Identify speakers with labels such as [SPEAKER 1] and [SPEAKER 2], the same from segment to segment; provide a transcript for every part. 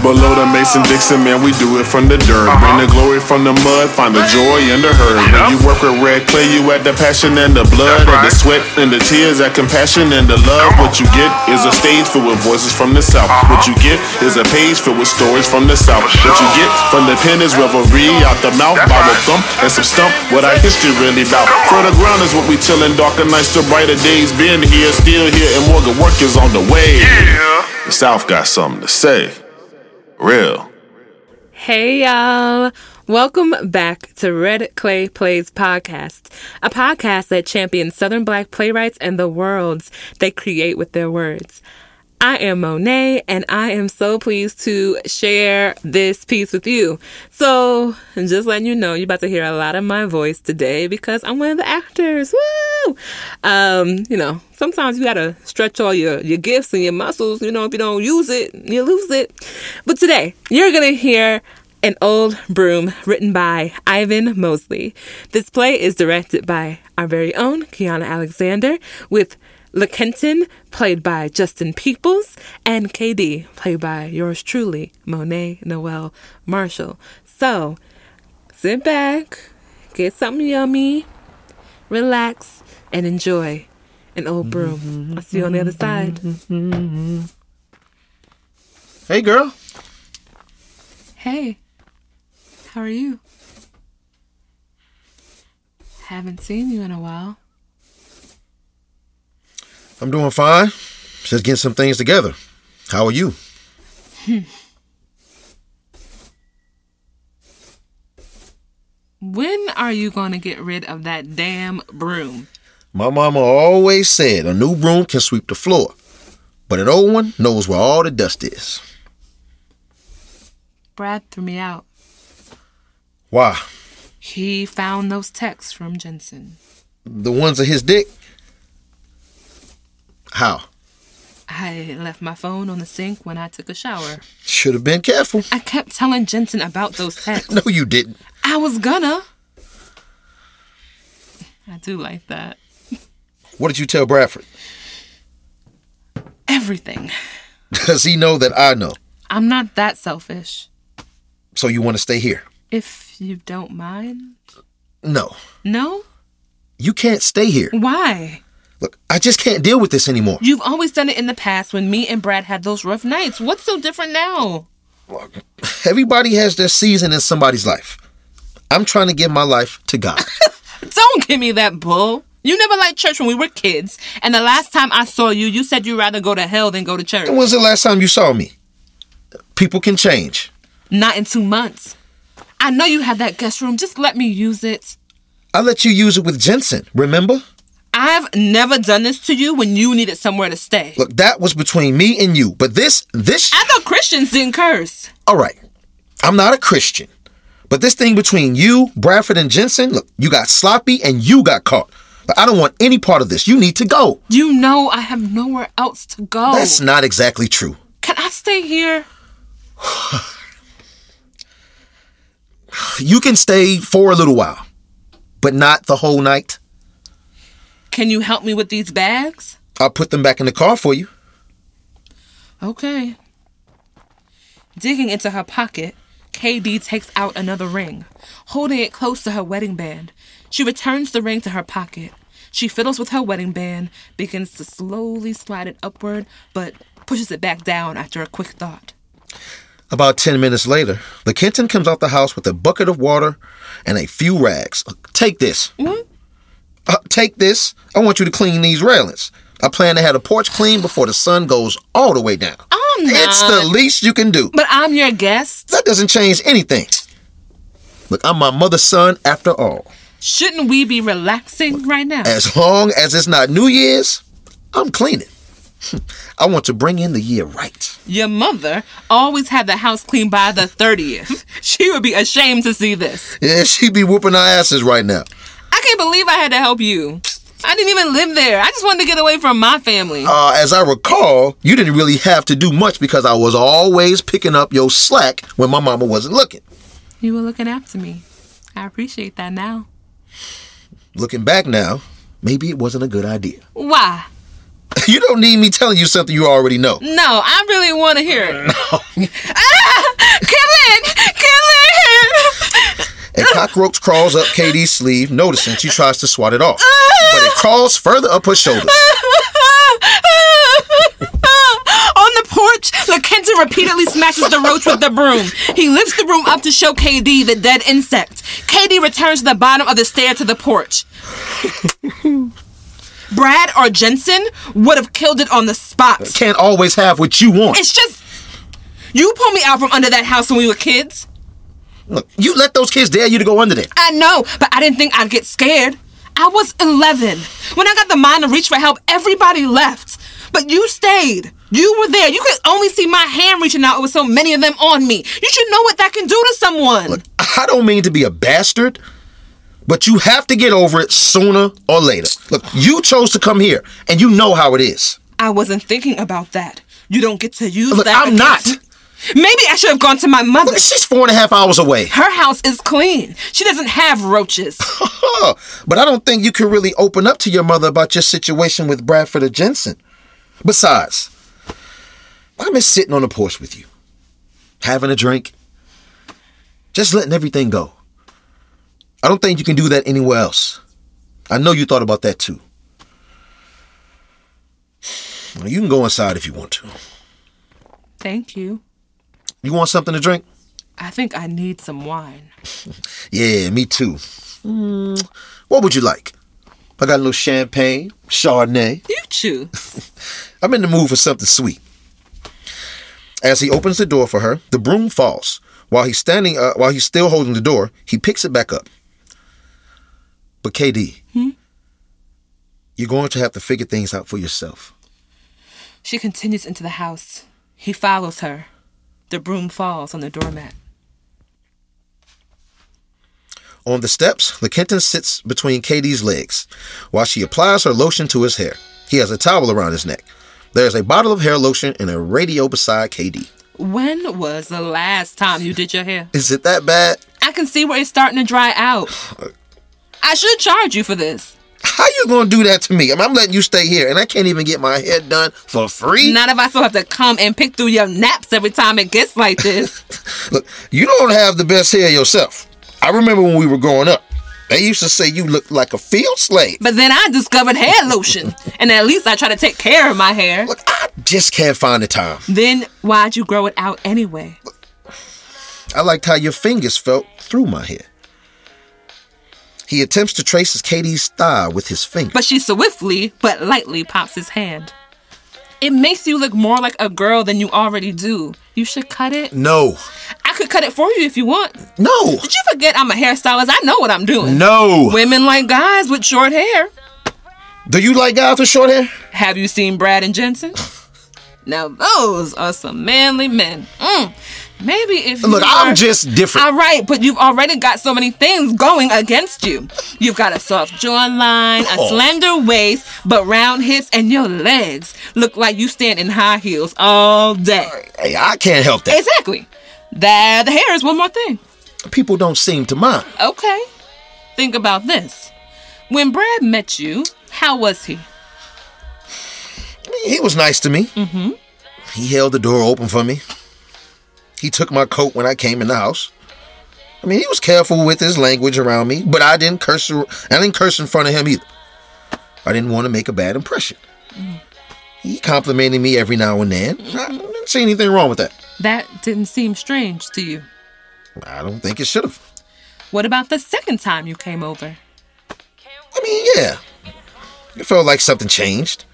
[SPEAKER 1] Below the Mason Dixon, man, we do it from the dirt. Bring the glory from the mud, find the joy in the hurt. When you work with red clay, you add the passion and the blood, and the sweat and the tears, that compassion and the love. What you get is a stage filled with voices from the south. What you get is a page filled with stories from the south. What you get from the pen is revelry out the mouth, Bible thump, and some stump. What our history really about. For the ground is what we tillin', darker nights to brighter days. Been here, still here, and more good work is on the way. The South got something to say. Real.
[SPEAKER 2] Hey, y'all. Welcome back to Red Clay Plays Podcast, a podcast that champions Southern Black playwrights and the worlds they create with their words. I am Monet, and I am so pleased to share this piece with you. So, just letting you know, you're about to hear a lot of my voice today because I'm one of the actors. Woo! Um, you know, sometimes you gotta stretch all your, your gifts and your muscles. You know, if you don't use it, you lose it. But today, you're gonna hear an Old Broom, written by Ivan Mosley. This play is directed by our very own Kiana Alexander, with LaKenton, played by Justin Peoples, and KD, played by yours truly, Monet Noel Marshall. So, sit back, get something yummy, relax, and enjoy an Old Broom. I'll see you on the other side.
[SPEAKER 3] Hey, girl.
[SPEAKER 2] Hey, how are you? Haven't seen you in a while.
[SPEAKER 3] I'm doing fine. Just getting some things together. How are you?
[SPEAKER 2] When are you going to get rid of that damn broom?
[SPEAKER 3] My mama always said a new broom can sweep the floor, but an old one knows where all the dust is.
[SPEAKER 2] Brad threw me out.
[SPEAKER 3] Why?
[SPEAKER 2] He found those texts from Jensen.
[SPEAKER 3] The ones of his dick? How?
[SPEAKER 2] I left my phone on the sink when I took a shower.
[SPEAKER 3] Should have been careful.
[SPEAKER 2] I kept telling Jensen about those texts.
[SPEAKER 3] No, you didn't.
[SPEAKER 2] I was gonna. I do like that.
[SPEAKER 3] What did you tell Bradford?
[SPEAKER 2] Everything.
[SPEAKER 3] Does he know that I know?
[SPEAKER 2] I'm not that selfish.
[SPEAKER 3] So you want to stay here?
[SPEAKER 2] If you don't mind.
[SPEAKER 3] No.
[SPEAKER 2] No?
[SPEAKER 3] You can't stay here.
[SPEAKER 2] Why?
[SPEAKER 3] Look, I just can't deal with this anymore.
[SPEAKER 2] You've always done it in the past when me and Brad had those rough nights. What's so different now?
[SPEAKER 3] Everybody has their season in somebody's life. I'm trying to give my life to God.
[SPEAKER 2] Don't give me that bull. You never liked church when we were kids, and the last time I saw you, you said you'd rather go to hell than go to church.
[SPEAKER 3] when was the last time you saw me? People can change.
[SPEAKER 2] Not in two months. I know you have that guest room. Just let me use it.
[SPEAKER 3] I let you use it with Jensen, remember?
[SPEAKER 2] I've never done this to you when you needed somewhere to stay.
[SPEAKER 3] Look, that was between me and you. But this, this,
[SPEAKER 2] I thought Christians didn't curse.
[SPEAKER 3] all right. I'm not a Christian. But this thing between you, Bradford, and Jensen, look, you got sloppy and you got caught. But I don't want any part of this. You need to go.
[SPEAKER 2] You know I have nowhere else to go.
[SPEAKER 3] That's not exactly true.
[SPEAKER 2] Can I stay here?
[SPEAKER 3] You can stay for a little while, but not the whole night.
[SPEAKER 2] Can you help me with these bags?
[SPEAKER 3] I'll put them back in the car for you.
[SPEAKER 2] Okay. Digging into her pocket, KD takes out another ring, holding it close to her wedding band. She returns the ring to her pocket. She fiddles with her wedding band, begins to slowly slide it upward, but pushes it back down after a quick thought.
[SPEAKER 3] About 10 minutes later, LaKenton comes out the house with a bucket of water and a few rags. Take this.
[SPEAKER 2] What?
[SPEAKER 3] Uh, take this. I want you to clean these railings. I plan to have the porch clean before the sun goes all the way down.
[SPEAKER 2] I'm not.
[SPEAKER 3] It's the least you can do.
[SPEAKER 2] But I'm your guest.
[SPEAKER 3] That doesn't change anything. Look, I'm my mother's son after all.
[SPEAKER 2] Shouldn't we be relaxing right now?
[SPEAKER 3] As long as it's not New Year's, I'm cleaning. I want to bring in the year right.
[SPEAKER 2] Your mother always had the house clean by the 30th. She would be ashamed to see this.
[SPEAKER 3] Yeah, she'd be whooping our asses right now.
[SPEAKER 2] I can't believe I had to help you. I didn't even live there. I just wanted to get away from my family.
[SPEAKER 3] Uh, as I recall, you didn't really have to do much because I was always picking up your slack when my mama wasn't looking.
[SPEAKER 2] You were looking after me. I appreciate that now.
[SPEAKER 3] Looking back now, maybe it wasn't a good idea.
[SPEAKER 2] Why?
[SPEAKER 3] You don't need me telling you something you already know.
[SPEAKER 2] No, I really want to hear it. ah, it! Kill
[SPEAKER 3] A cockroach crawls up KD's sleeve, noticing she tries to swat it off. But it crawls further up her shoulders.
[SPEAKER 2] On the porch, LaKenton repeatedly smashes the roach with the broom. He lifts the broom up to show KD the dead insect. KD returns to the bottom of the stair to the porch. Brad or Jensen would have killed it on the spot.
[SPEAKER 3] Can't always have what you want.
[SPEAKER 2] It's just. You pulled me out from under that house when we were kids.
[SPEAKER 3] Look, you let those kids dare you to go under there.
[SPEAKER 2] I know, but I didn't think I'd get scared. I was 11. When I got the mind to reach for help, everybody left. But you stayed. You were there. You could only see my hand reaching out with so many of them on me. You should know what that can do to someone.
[SPEAKER 3] Look, I don't mean to be a bastard, but you have to get over it sooner or later. Look, you chose to come here, and you know how it is.
[SPEAKER 2] I wasn't thinking about that. You don't get to use
[SPEAKER 3] Look,
[SPEAKER 2] that.
[SPEAKER 3] I'm
[SPEAKER 2] against
[SPEAKER 3] not.
[SPEAKER 2] Maybe I should have gone to my mother.
[SPEAKER 3] Look, she's four and a half hours away.
[SPEAKER 2] Her house is clean. She doesn't have roaches.
[SPEAKER 3] but I don't think you can really open up to your mother about your situation with Bradford or Jensen. Besides, I miss sitting on the porch with you, having a drink, just letting everything go. I don't think you can do that anywhere else. I know you thought about that too. Well, you can go inside if you want to.
[SPEAKER 2] Thank you.
[SPEAKER 3] You want something to drink?
[SPEAKER 2] I think I need some wine.
[SPEAKER 3] Yeah, me too. Mm, what would you like? I got a little champagne, Chardonnay.
[SPEAKER 2] You choose.
[SPEAKER 3] I'm in the mood for something sweet. As he opens the door for her, the broom falls. While he's standing, uh, while he's still holding the door, he picks it back up. But KD, you're going to have to figure things out for yourself.
[SPEAKER 2] She continues into the house. He follows her. The broom falls on the doormat.
[SPEAKER 3] On the steps, LaKenton sits between KD's legs while she applies her lotion to his hair. He has a towel around his neck. There's a bottle of hair lotion and a radio beside KD.
[SPEAKER 2] When was the last time you did your hair?
[SPEAKER 3] Is it that bad?
[SPEAKER 2] I can see where it's starting to dry out. I should charge you for this.
[SPEAKER 3] How you gonna do that to me? I mean, I'm letting you stay here, and I can't even get my hair done for free.
[SPEAKER 2] Not if I still have to come and pick through your naps every time it gets like this.
[SPEAKER 3] Look, you don't have the best hair yourself. I remember when we were growing up. They used to say you looked like a field slave.
[SPEAKER 2] but then I discovered hair lotion, and at least I try to take care of my hair.
[SPEAKER 3] Look, I just can't find the time.
[SPEAKER 2] Then why'd you grow it out anyway?
[SPEAKER 3] I liked how your fingers felt through my hair. He attempts to trace his KD's thigh with his finger.
[SPEAKER 2] But she swiftly but lightly pops his hand. It makes you look more like a girl than you already do. You should cut it.
[SPEAKER 3] no,
[SPEAKER 2] I could cut it for you if you want.
[SPEAKER 3] no,
[SPEAKER 2] Did you forget I'm a hairstylist? I know what I'm doing.
[SPEAKER 3] no.
[SPEAKER 2] Women like guys with short hair.
[SPEAKER 3] Do you like guys with short hair?
[SPEAKER 2] Have you seen Brad and Jensen? Now those are some manly men. Mm. Maybe if you
[SPEAKER 3] Look, I'm just different.
[SPEAKER 2] All right, but you've already got so many things going against you. You've got a soft jawline, a
[SPEAKER 3] Oh.
[SPEAKER 2] slender waist, but round hips, and your legs look like you stand in high heels all day.
[SPEAKER 3] Hey, I can't help that.
[SPEAKER 2] Exactly. That the hair is one more thing.
[SPEAKER 3] People don't seem to mind.
[SPEAKER 2] Okay. Think about this. When Brad met you, how was he?
[SPEAKER 3] He was nice to me. Mm-hmm. He held the door open for me. He took my coat when I came in the house. I mean, he was careful with his language around me, but I didn't curse. I didn't curse in front of him either. I didn't want to make a bad impression. Mm. He complimented me every now and then. I didn't see anything wrong with that.
[SPEAKER 2] That didn't seem strange to you.
[SPEAKER 3] I don't think it should have.
[SPEAKER 2] What about the second time you came over?
[SPEAKER 3] I mean, yeah. It felt like something changed.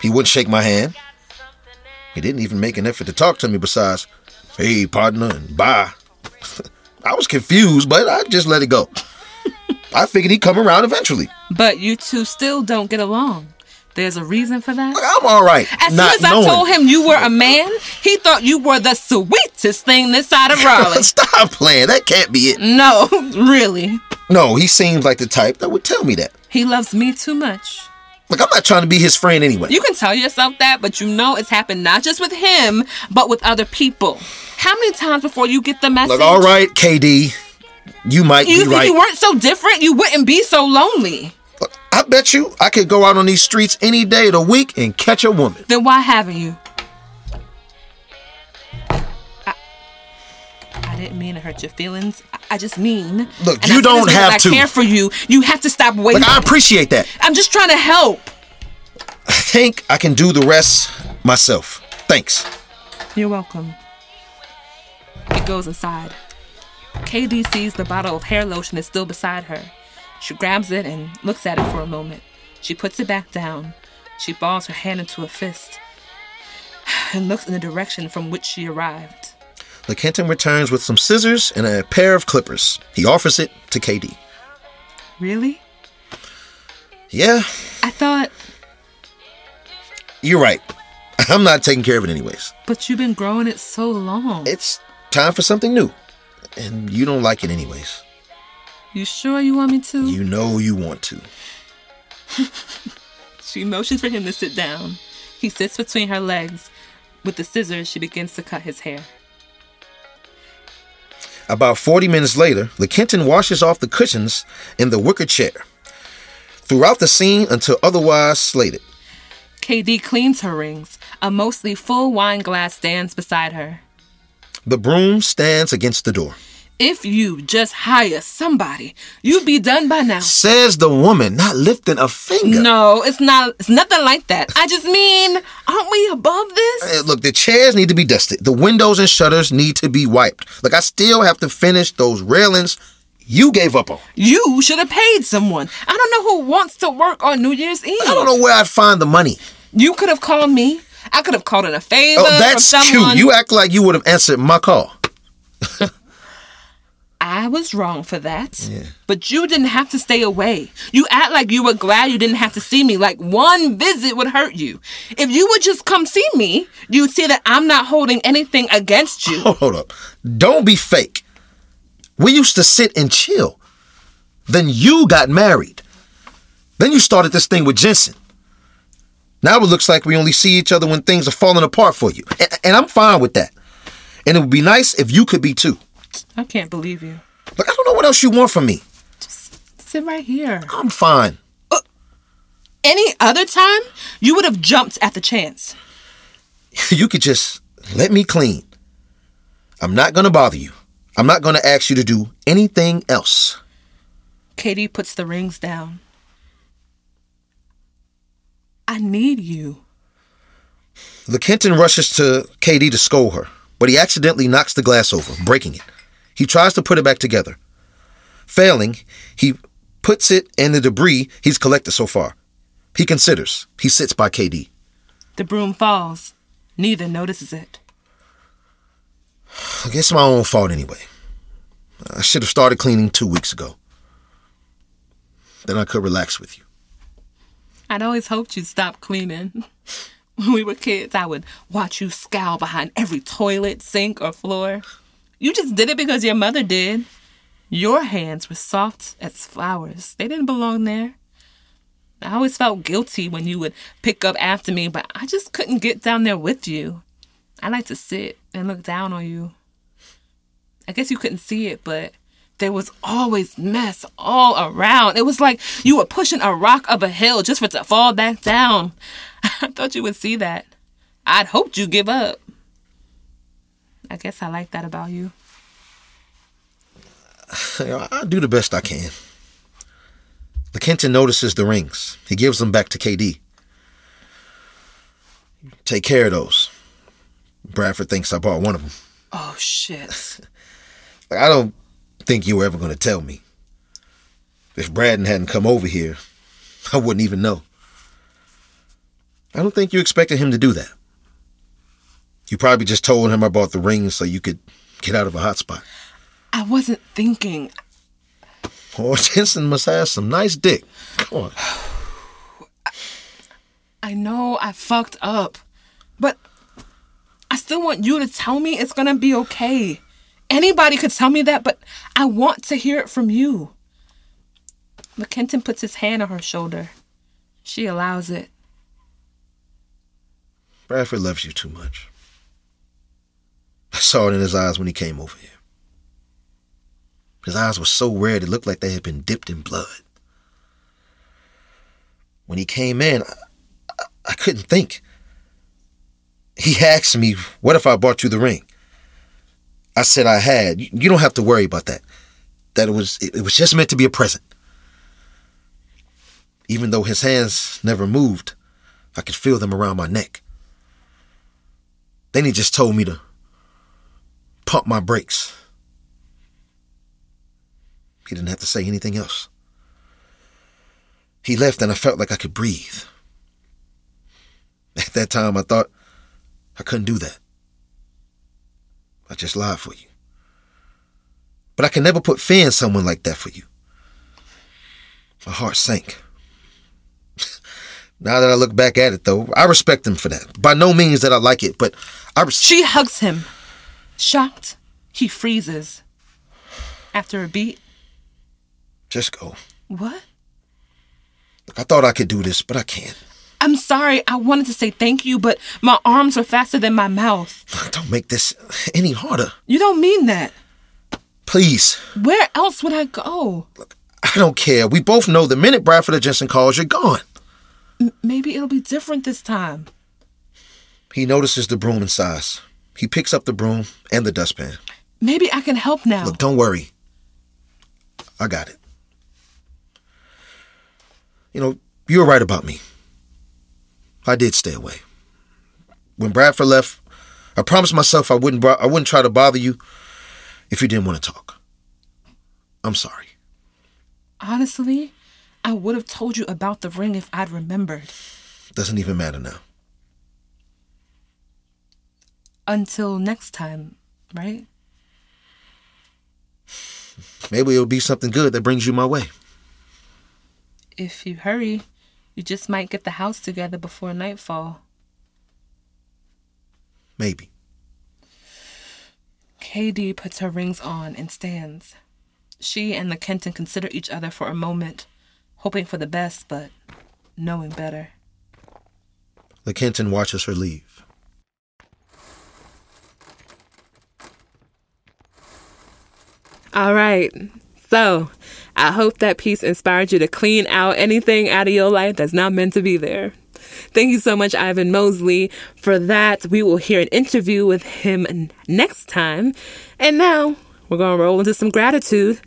[SPEAKER 3] He wouldn't shake my hand. He didn't even make an effort to talk to me besides, hey, partner, and bye. I was confused, but I just let it go. I figured he'd come around eventually.
[SPEAKER 2] But you two still don't get along. There's a reason for that?
[SPEAKER 3] Look, I'm all right.
[SPEAKER 2] As soon as
[SPEAKER 3] knowing.
[SPEAKER 2] I told him you were a man, he thought you were the sweetest thing this side of Raleigh.
[SPEAKER 3] Stop playing. That can't be it.
[SPEAKER 2] no, really.
[SPEAKER 3] No, he seems like the type that would tell me that.
[SPEAKER 2] He loves me too much.
[SPEAKER 3] Look, I'm not trying to be his friend anyway.
[SPEAKER 2] You can tell yourself that, but you know it's happened not just with him, but with other people. How many times before you get the message?
[SPEAKER 3] Look, all right, KD. You might
[SPEAKER 2] You
[SPEAKER 3] be right.
[SPEAKER 2] you weren't so different, you wouldn't be so lonely.
[SPEAKER 3] Look, I bet you I could go out on these streets any day of the week and catch a woman.
[SPEAKER 2] Then why haven't you? I didn't mean to hurt your feelings. I, I just mean.
[SPEAKER 3] Look,
[SPEAKER 2] and
[SPEAKER 3] you
[SPEAKER 2] I
[SPEAKER 3] don't have
[SPEAKER 2] I
[SPEAKER 3] to.
[SPEAKER 2] care for you. You have to stop waiting.
[SPEAKER 3] Like I appreciate that.
[SPEAKER 2] I'm just trying to help.
[SPEAKER 3] I think I can do the rest myself. Thanks.
[SPEAKER 2] You're welcome. It goes inside. KD sees the bottle of hair lotion is still beside her. She grabs it and looks at it for a moment. She puts it back down. She balls her hand into a fist and looks in the direction from which she arrived.
[SPEAKER 3] LaKenton returns with some scissors and a pair of clippers. He offers it to KD.
[SPEAKER 2] Really?
[SPEAKER 3] Yeah,
[SPEAKER 2] I thought,
[SPEAKER 3] you're right. I'm not taking care of it anyways.
[SPEAKER 2] but you've been growing it so long.
[SPEAKER 3] It's time for something new. And you don't like it anyways.
[SPEAKER 2] you sure you want me to?
[SPEAKER 3] You know you want to.
[SPEAKER 2] She motions for him to sit down. He sits between her legs. With the scissors, she begins to cut his hair.
[SPEAKER 3] About 40 minutes later, LaKenton washes off the cushions in the wicker chair. Throughout the scene until otherwise slated.
[SPEAKER 2] KD cleans her rings. A mostly full wine glass stands beside her.
[SPEAKER 3] The broom stands against the door.
[SPEAKER 2] If you just hire somebody, you'd be done by now.
[SPEAKER 3] Says the woman, not lifting a finger.
[SPEAKER 2] No, it's not. It's nothing like that. I just mean, aren't we above this?
[SPEAKER 3] Uh, Look, the chairs need to be dusted. The windows and shutters need to be wiped. Look, I still have to finish those railings you gave up on.
[SPEAKER 2] You should have paid someone. I don't know who wants to work on New Year's Eve.
[SPEAKER 3] I don't know where I'd find the money.
[SPEAKER 2] You could have called me. I could have called in a favor
[SPEAKER 3] Oh, that's
[SPEAKER 2] from someone.
[SPEAKER 3] cute. You act like you would have answered my call.
[SPEAKER 2] I was wrong for that. But you didn't have to stay away. You act like you were glad you didn't have to see me. Like one visit would hurt you. If you would just come see me, you'd see that I'm not holding anything against you.
[SPEAKER 3] Hold up. Don't be fake. We used to sit and chill. Then you got married. Then you started this thing with Jensen. Now it looks like we only see each other when things are falling apart for you. And, and I'm fine with that. And it would be nice if you could be too.
[SPEAKER 2] I can't believe you.
[SPEAKER 3] Look, I don't know what else you want from me.
[SPEAKER 2] Just sit right here.
[SPEAKER 3] I'm fine.
[SPEAKER 2] Uh, any other time, you would have jumped at the chance.
[SPEAKER 3] You could just let me clean. I'm not going to bother you. I'm not going to ask you to do anything else.
[SPEAKER 2] KD puts the rings down. I need you.
[SPEAKER 3] LaKenton rushes to KD to scold her, but he accidentally knocks the glass over, breaking it. He tries to put it back together. Failing, he puts it in the debris he's collected so far. He considers. He sits by KD.
[SPEAKER 2] The broom falls. Neither notices it.
[SPEAKER 3] I guess my own fault anyway. I should have started cleaning two weeks ago. Then I could relax with you.
[SPEAKER 2] I'd always hoped you'd stop cleaning. When we were kids, I would watch you scowl behind every toilet, sink, or floor. You just did it because your mother did. Your hands were soft as flowers. They didn't belong there. I always felt guilty when you would pick up after me, but I just couldn't get down there with you. I like to sit and look down on you. I guess you couldn't see it, but there was always mess all around. It was like you were pushing a rock up a hill just for it to fall back down. I thought you would see that. I'd hoped you'd give up. I guess I like that about you.
[SPEAKER 3] You know, I do the best I can. LaKenton notices the rings. He gives them back to KD. Take care of those. Bradford thinks I bought one of them.
[SPEAKER 2] Oh, shit.
[SPEAKER 3] Like, I don't think you were ever going to tell me. If Braden hadn't come over here, I wouldn't even know. I don't think you expected him to do that. You probably just told him I bought the ring so you could get out of a hot spot.
[SPEAKER 2] I wasn't thinking.
[SPEAKER 3] Oh, Jensen must have some nice dick. Come on.
[SPEAKER 2] I know I fucked up, but I still want you to tell me it's gonna be okay. Anybody could tell me that, but I want to hear it from you. McKenton puts his hand on her shoulder. She allows it.
[SPEAKER 3] Bradford loves you too much. I saw it in his eyes when he came over here. His eyes were so red it looked like they had been dipped in blood. When he came in, I, I couldn't think. He asked me, What if I brought you the ring? I said I had. You don't have to worry about that. That it was it was just meant to be a present. Even though his hands never moved, I could feel them around my neck. Then he just told me to pump my brakes. He didn't have to say anything else. He left and I felt like I could breathe. At that time, I thought I couldn't do that. I just lied for you. But I can never put fear in someone like that for you. My heart sank. now that I look back at it, though, I respect him for that. By no means that I like it, but I. Res-
[SPEAKER 2] she hugs him. Shocked, he freezes. After a beat,
[SPEAKER 3] just go.
[SPEAKER 2] What?
[SPEAKER 3] Look, I thought I could do this, but I can't.
[SPEAKER 2] I'm sorry. I wanted to say thank you, but my arms are faster than my mouth.
[SPEAKER 3] Don't make this any harder.
[SPEAKER 2] You don't mean that.
[SPEAKER 3] Please.
[SPEAKER 2] Where else would I go?
[SPEAKER 3] Look, I don't care. We both know the minute Bradford or Jensen calls, you're gone.
[SPEAKER 2] M- maybe it'll be different this time.
[SPEAKER 3] He notices the broom in size. He picks up the broom and the dustpan.
[SPEAKER 2] Maybe I can help now.
[SPEAKER 3] Look, don't worry. I got it. You know, you were right about me. I did stay away. When Bradford left, I promised myself I wouldn't I wouldn't try to bother you if you didn't want to talk. I'm sorry.
[SPEAKER 2] Honestly, I would have told you about the ring if I'd remembered.
[SPEAKER 3] Doesn't even matter now.
[SPEAKER 2] Until next time, right?
[SPEAKER 3] Maybe it'll be something good that brings you my way.
[SPEAKER 2] If you hurry, you just might get the house together before nightfall.
[SPEAKER 3] Maybe.
[SPEAKER 2] KD puts her rings on and stands. She and LaKenton consider each other for a moment, hoping for the best, but knowing better.
[SPEAKER 3] LaKenton watches her leave.
[SPEAKER 2] All right. So, I hope that piece inspired you to clean out anything out of your life that's not meant to be there. Thank you so much, Ivan Mosley, for that. We will hear an interview with him next time. And now we're going to roll into some gratitude.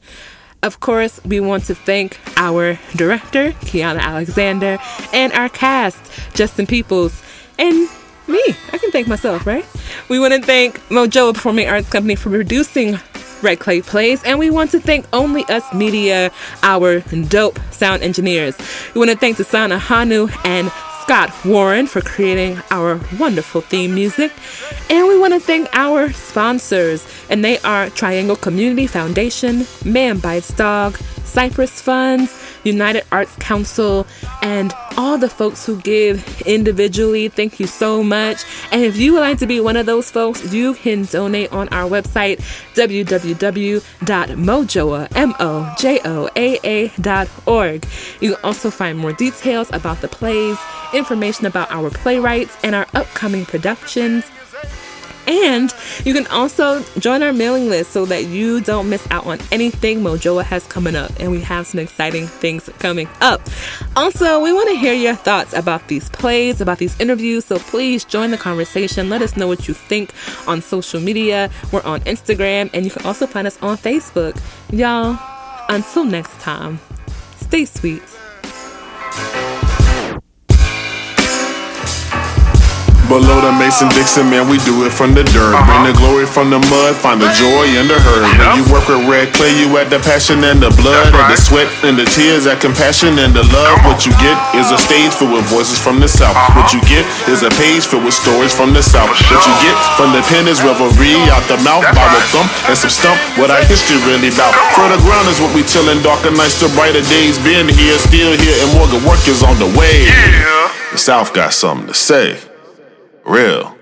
[SPEAKER 2] Of course, we want to thank our director, Kiana Alexander, and our cast, Justin Peoples, and me. I can thank myself, right? We want to thank Mojo Performing Arts Company for producing Red Clay Plays, and we want to thank Only Us Media, our dope sound engineers. We want to thank Tasana Hanu and Scott Warren for creating our wonderful theme music. And we want to thank our sponsors, and they are Triangle Community Foundation, Manbites Dog, Cypress Funds, United Arts Council, and all the folks who give individually. Thank you so much. And if you would like to be one of those folks, you can donate on our website, www.mojoa.org. You can also find more details about the plays, information about our playwrights, and our upcoming productions. And you can also join our mailing list so that you don't miss out on anything Mojoa has coming up. And we have some exciting things coming up. Also, we want to hear your thoughts about these plays, about these interviews. So please join the conversation. Let us know what you think on social media. We're on Instagram, and you can also find us on Facebook. Y'all, until next time, stay sweet.
[SPEAKER 1] Below the Mason Dixon, man, we do it from the dirt. Uh-huh. Bring the glory from the mud, find the joy in the hurt. Yep. When you work with red clay, you add the passion and the blood, right. and the sweat and the tears, that compassion and the love. What you get is a stage filled with voices from the south. Uh-huh. What you get is a page filled with stories from the south. Sure. What you get from the pen is revelry out the mouth, That's Bible right. thump and some stump. What our history really about. Further ground is what we chillin', darker nights to brighter days. Been here, still here, and more good work is on the way. Yeah. The South got something to say. Real.